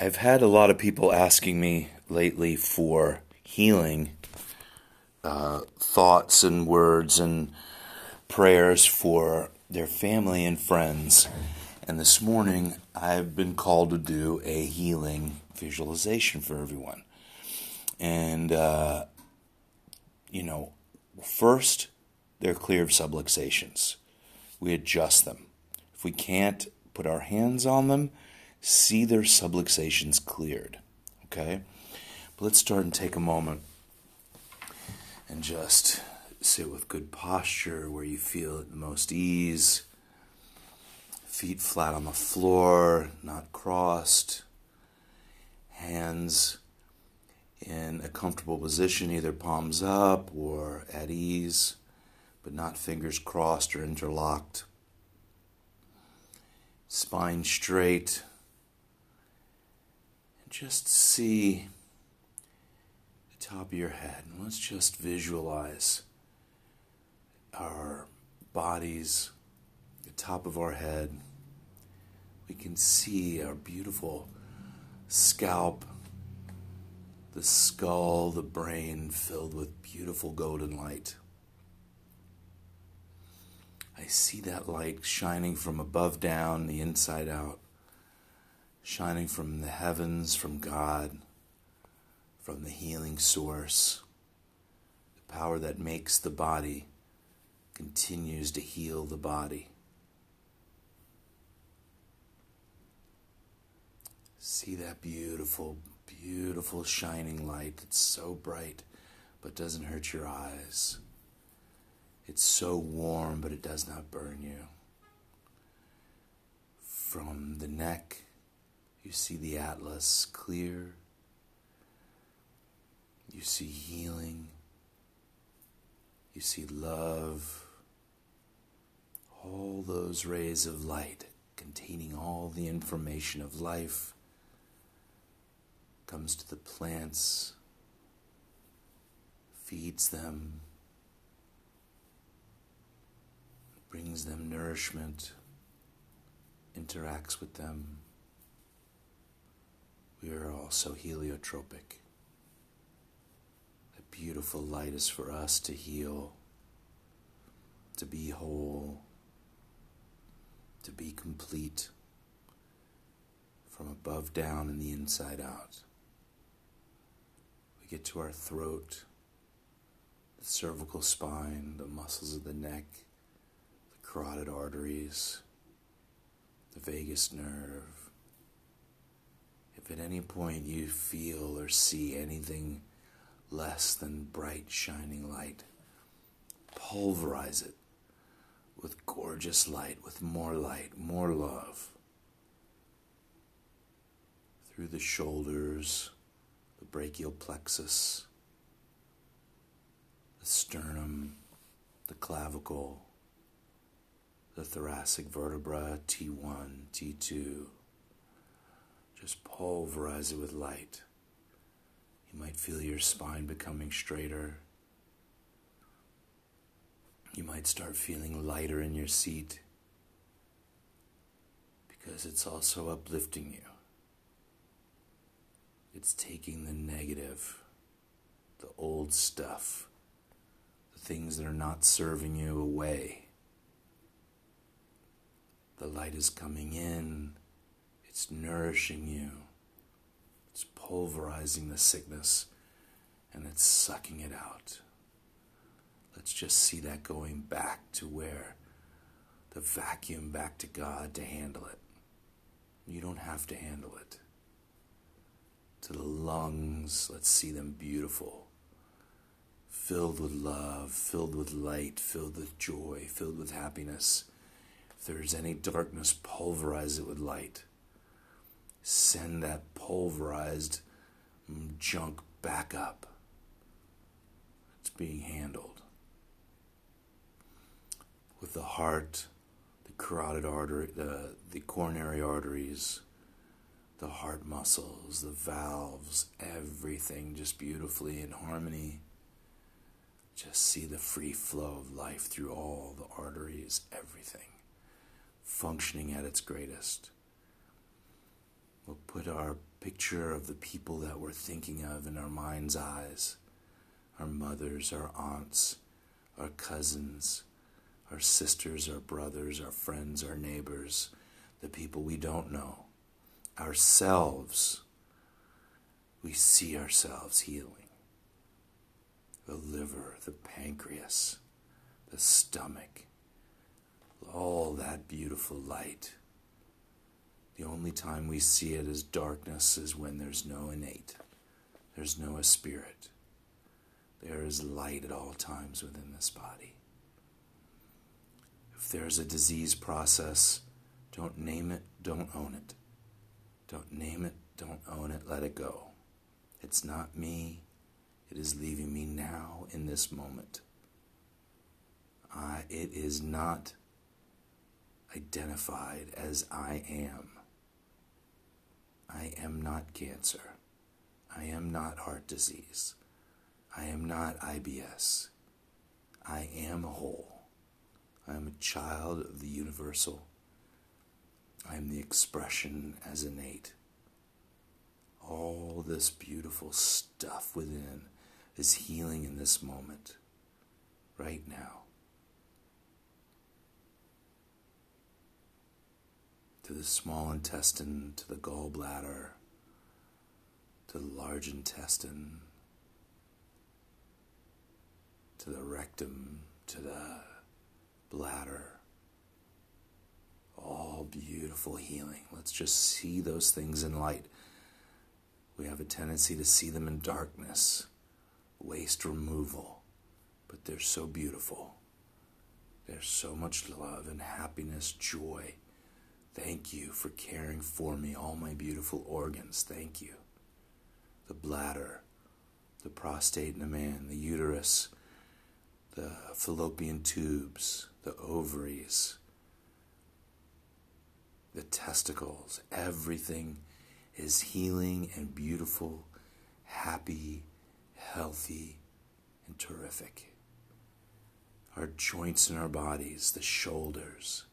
I've had a lot of people asking me lately for healing uh, thoughts and words and prayers for their family and friends. And this morning, I've been called to do a healing visualization for everyone. And, uh, you know, first, they're clear of subluxations. We adjust them. If we can't put our hands on them, see their subluxations cleared. Okay? But let's start and take a moment and just sit with good posture where you feel at the most ease. Feet flat on the floor, not crossed. Hands in a comfortable position, either palms up or at ease, but not fingers crossed or interlocked. Spine straight. Just see the top of your head. And let's just visualize our bodies, the top of our head. We can see our beautiful scalp, the skull, the brain filled with beautiful golden light. I see that light shining from above down, the inside out, shining from the heavens, from God, from the healing source, the power that makes the body continues to heal the body. See that beautiful, beautiful shining light that's so bright but doesn't hurt your eyes. It's so warm but it does not burn you. From the neck, you see the atlas clear. You see healing. You see love all those rays of light containing all the information of life comes to the plants, feeds them, brings them nourishment, interacts with them. We are also heliotropic. A beautiful light is for us to heal, to be whole to be complete from above down and the inside out. We get to our throat, the cervical spine, the muscles of the neck, the carotid arteries, the vagus nerve. If at any point you feel or see anything less than bright, shining light, pulverize it with gorgeous light, with more light, more love. Through the shoulders, the brachial plexus, the sternum, the clavicle, the thoracic vertebra, T1, T2. Just pulverize it with light. You might feel your spine becoming straighter you might start feeling lighter in your seat because it's also uplifting you. It's taking the negative, the old stuff, the things that are not serving you away. The light is coming in, it's nourishing you, it's pulverizing the sickness, and it's sucking it out. Let's just see that going back to where the vacuum back to God to handle it. You don't have to handle it. To the lungs, let's see them beautiful, filled with love, filled with light, filled with joy, filled with happiness. If there's any darkness, pulverize it with light. Send that pulverized mm, junk back up. It's being handled with the heart, the carotid artery, the, the coronary arteries, the heart muscles, the valves, everything just beautifully in harmony. Just see the free flow of life through all the arteries, everything functioning at its greatest. We'll put our picture of the people that we're thinking of in our mind's eyes our mothers, our aunts, our cousins, our sisters, our brothers, our friends, our neighbors, the people we don't know, ourselves. We see ourselves healing. The liver, the pancreas, the stomach, all that beautiful light. The only time we see it as darkness is when there's no innate, there's no spirit. There is light at all times within this body. If there's a disease process, don't name it, don't own it. Don't name it, don't own it, let it go. It's not me, it is leaving me now in this moment. I, it is not identified as I am. I am not cancer. I am not heart disease. I am not IBS. I am whole. I am a child of the universal. I am the expression as innate. All this beautiful stuff within is healing in this moment, right now. To the small intestine, to the gallbladder, to the large intestine, to the rectum, to the bladder. All beautiful healing. Let's just see those things in light. We have a tendency to see them in darkness, waste removal, but they're so beautiful. There's so much love and happiness, joy. Thank you for caring for me, all my beautiful organs. Thank you. The bladder, the prostate in a man, the uterus, the fallopian tubes, the ovaries, the testicles, everything is healing and beautiful, happy, healthy, and terrific. Our joints in our bodies, the shoulders,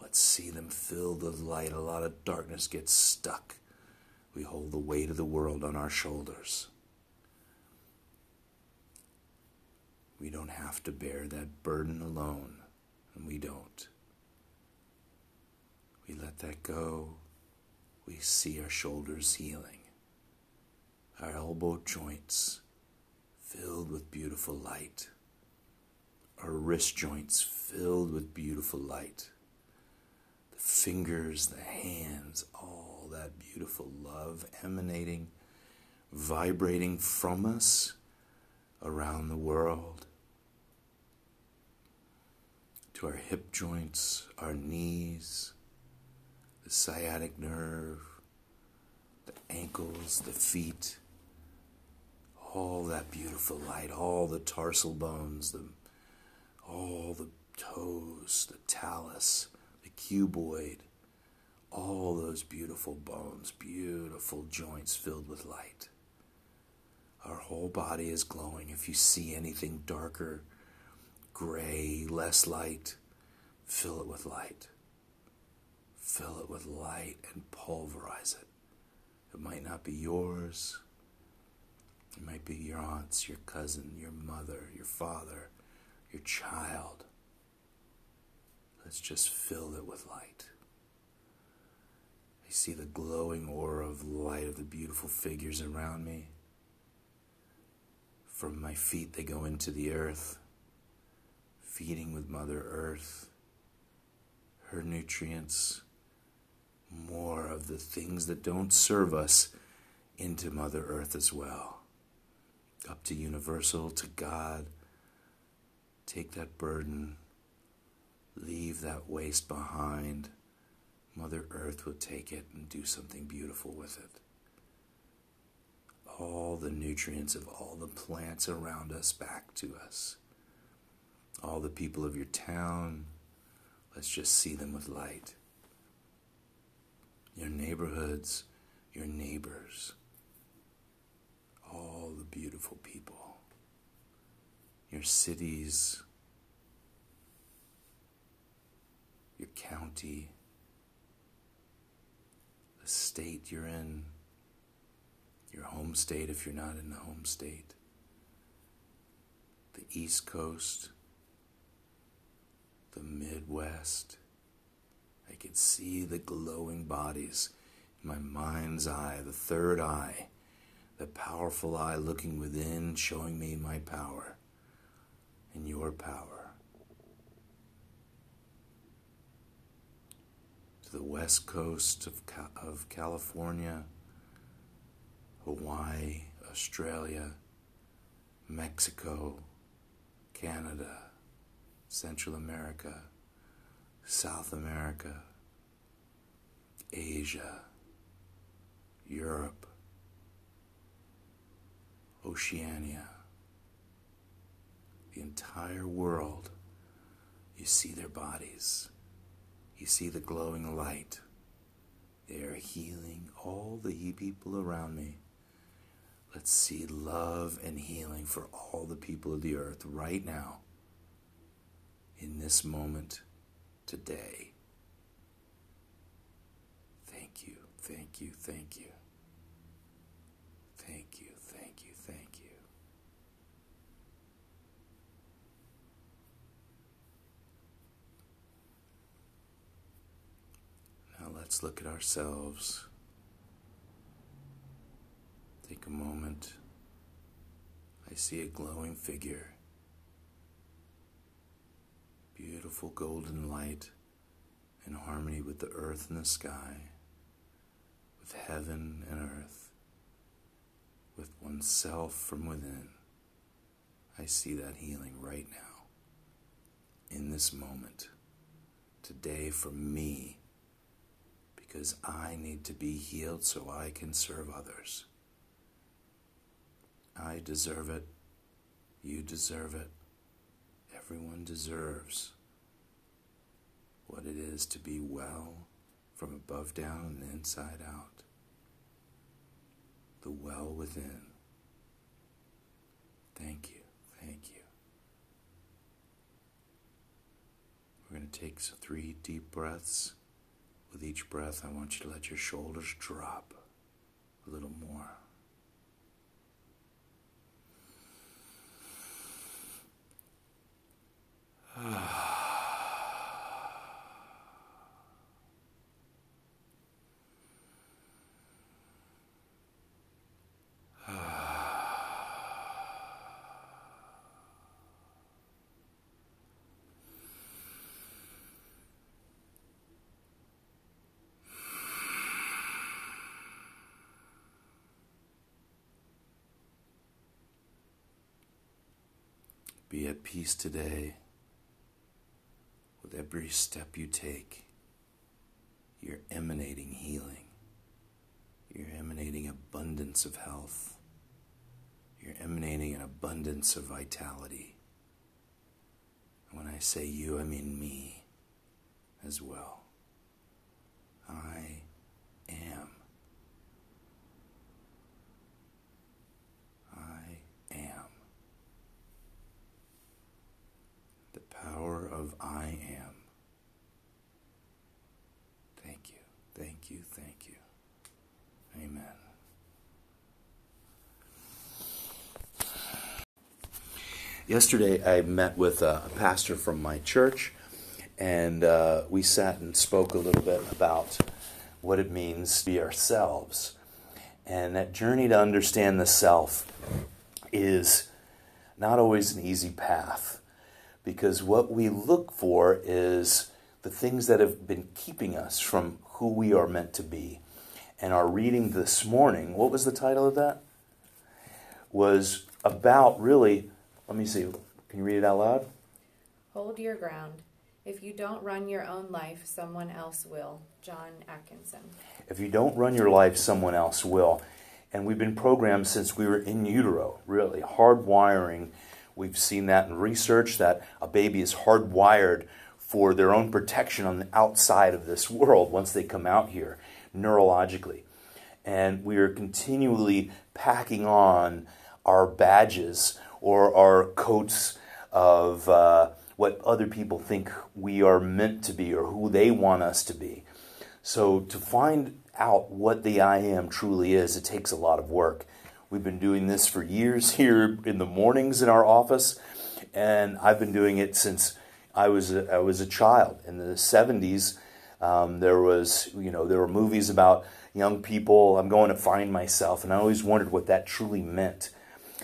let's see them filled with light. A lot of darkness gets stuck. We hold the weight of the world on our shoulders. We don't have to bear that burden alone, and we don't. We let that go. We see our shoulders healing, our elbow joints filled with beautiful light, our wrist joints filled with beautiful light, fingers, the hands, all that beautiful love emanating, vibrating from us around the world. To our hip joints, our knees, the sciatic nerve, the ankles, the feet, all that beautiful light, all the tarsal bones, the, all the toes, the talus, cuboid, all those beautiful bones, beautiful joints filled with light. Our whole body is glowing. If you see anything darker, gray, less light, fill it with light. Fill it with light and pulverize it. It might not be yours. It might be your aunt's, your cousin, your mother, your father, your child. Let's just fill it with light. I see the glowing aura of light of the beautiful figures around me. From my feet, they go into the earth feeding with Mother Earth, her nutrients, more of the things that don't serve us into Mother Earth as well. Up to Universal, to God. Take that burden, leave that waste behind. Mother Earth will take it and do something beautiful with it. All the nutrients of all the plants around us back to us all the people of your town. Let's just see them with light. Your neighborhoods, your neighbors, all the beautiful people, your cities, your county, the state you're in, your home state if you're not in the home state, the East Coast, the Midwest. I could see the glowing bodies in my mind's eye, the third eye, the powerful eye looking within, showing me my power and your power. The west coast of, of California, Hawaii, Australia, Mexico, Canada, Central America, South America, Asia, Europe, Oceania, the entire world. You see their bodies. You see the glowing light. They are healing all the people around me. Let's see love and healing for all the people of the earth right now, in this moment, today. Thank you, thank you, thank you. Thank you, thank you. Now let's look at ourselves. Take a moment. I see a glowing figure. Beautiful golden light in harmony with the earth and the sky, with heaven and earth, with oneself from within. I see that healing right now, in this moment, today for me, because I need to be healed so I can serve others. I deserve it. You deserve it. Everyone deserves what it is to be well from above down and inside out. The well within. Thank you. Thank you. We're going to take three deep breaths. With each breath, I want you to let your shoulders drop a little more. Ah. Be at peace today with every step you take. You're emanating healing. You're emanating abundance of health. You're emanating an abundance of vitality. And when I say you, I mean me as well. I am. of I am. Thank you, thank you, thank you. Amen. Yesterday, I met with a pastor from my church, and uh, we sat and spoke a little bit about what it means to be ourselves. And that journey to understand the self is not always an easy path because what we look for is the things that have been keeping us from who we are meant to be. And our reading this morning, what was the title of that? Was about really, let me see, can you read it out loud? Hold your ground. If you don't run your own life, someone else will. John Atkinson. If you don't run your life, someone else will. And we've been programmed since we were in utero, really, hardwiring We've seen that in research that a baby is hardwired for their own protection on the outside of this world once they come out here neurologically. And we are continually packing on our badges or our coats of uh, what other people think we are meant to be or who they want us to be. So to find out what the I am truly is, it takes a lot of work. We've been doing this for years here in the mornings in our office, and I've been doing it since I was a, I was a child. In the 70s, um, there was you know there were movies about young people. I'm going to find myself, and I always wondered what that truly meant.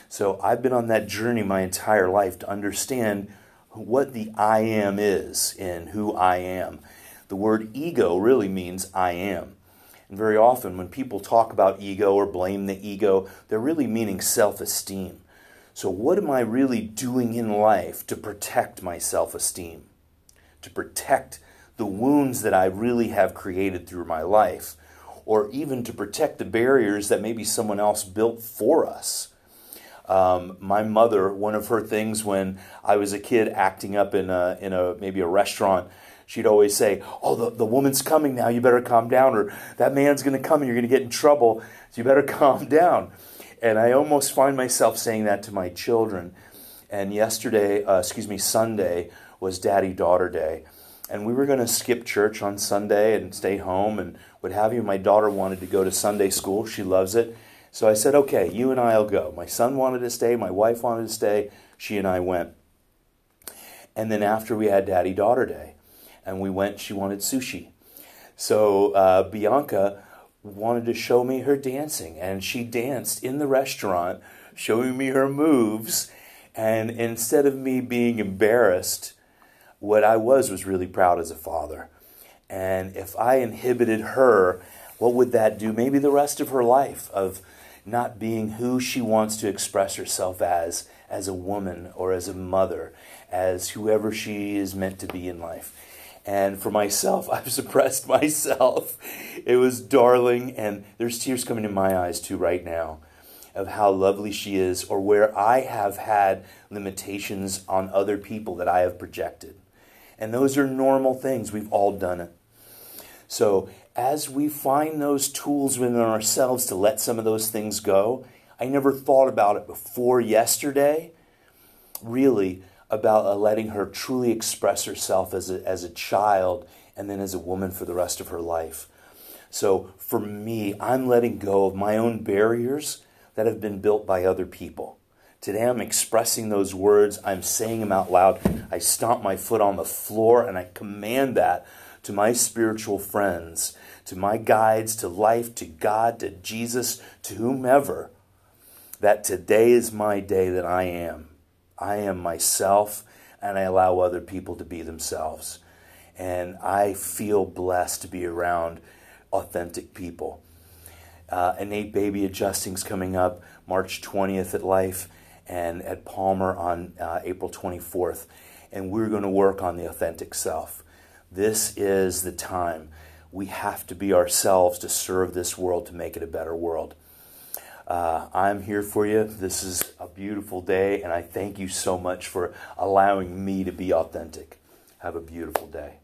So I've been on that journey my entire life to understand what the I am is and who I am. The word ego really means I am. And very often, when people talk about ego or blame the ego, they're really meaning self esteem. So, what am I really doing in life to protect my self esteem? To protect the wounds that I really have created through my life, or even to protect the barriers that maybe someone else built for us. Um, my mother, one of her things when I was a kid acting up in a, in a maybe a restaurant, she'd always say, Oh, the, the woman's coming now, you better calm down, or that man's going to come and you're going to get in trouble, so you better calm down. And I almost find myself saying that to my children. And yesterday, uh, excuse me, Sunday was Daddy Daughter Day. And we were going to skip church on Sunday and stay home and what have you. My daughter wanted to go to Sunday school. She loves it. So I said, okay, you and I will go. My son wanted to stay. My wife wanted to stay. She and I went. And then after we had Daddy Daughter Day, and we went. She wanted sushi. So uh, Bianca wanted to show me her dancing, and she danced in the restaurant, showing me her moves. And instead of me being embarrassed, what I was was really proud as a father. And if I inhibited her, what would that do? Maybe the rest of her life of not being who she wants to express herself as, as a woman or as a mother, as whoever she is meant to be in life. And for myself, I've suppressed myself. It was darling, and there's tears coming in my eyes too right now of how lovely she is, or where I have had limitations on other people that I have projected. And those are normal things. We've all done it. So, as we find those tools within ourselves to let some of those things go, I never thought about it before yesterday. Really, about uh, letting her truly express herself as a, as a child and then as a woman for the rest of her life. So for me, I'm letting go of my own barriers that have been built by other people. Today I'm expressing those words, I'm saying them out loud. I stomp my foot on the floor and I command that to my spiritual friends, to my guides, to life, to God, to Jesus, to whomever, that today is my day that I am. I am myself and I allow other people to be themselves. And I feel blessed to be around authentic people. Uh, Innate Baby Adjusting's coming up March 20th at Life and at Palmer on uh, April 24th. And we're going to work on the authentic self. This is the time. We have to be ourselves to serve this world, to make it a better world. Uh, I'm here for you. This is a beautiful day, and I thank you so much for allowing me to be authentic. Have a beautiful day.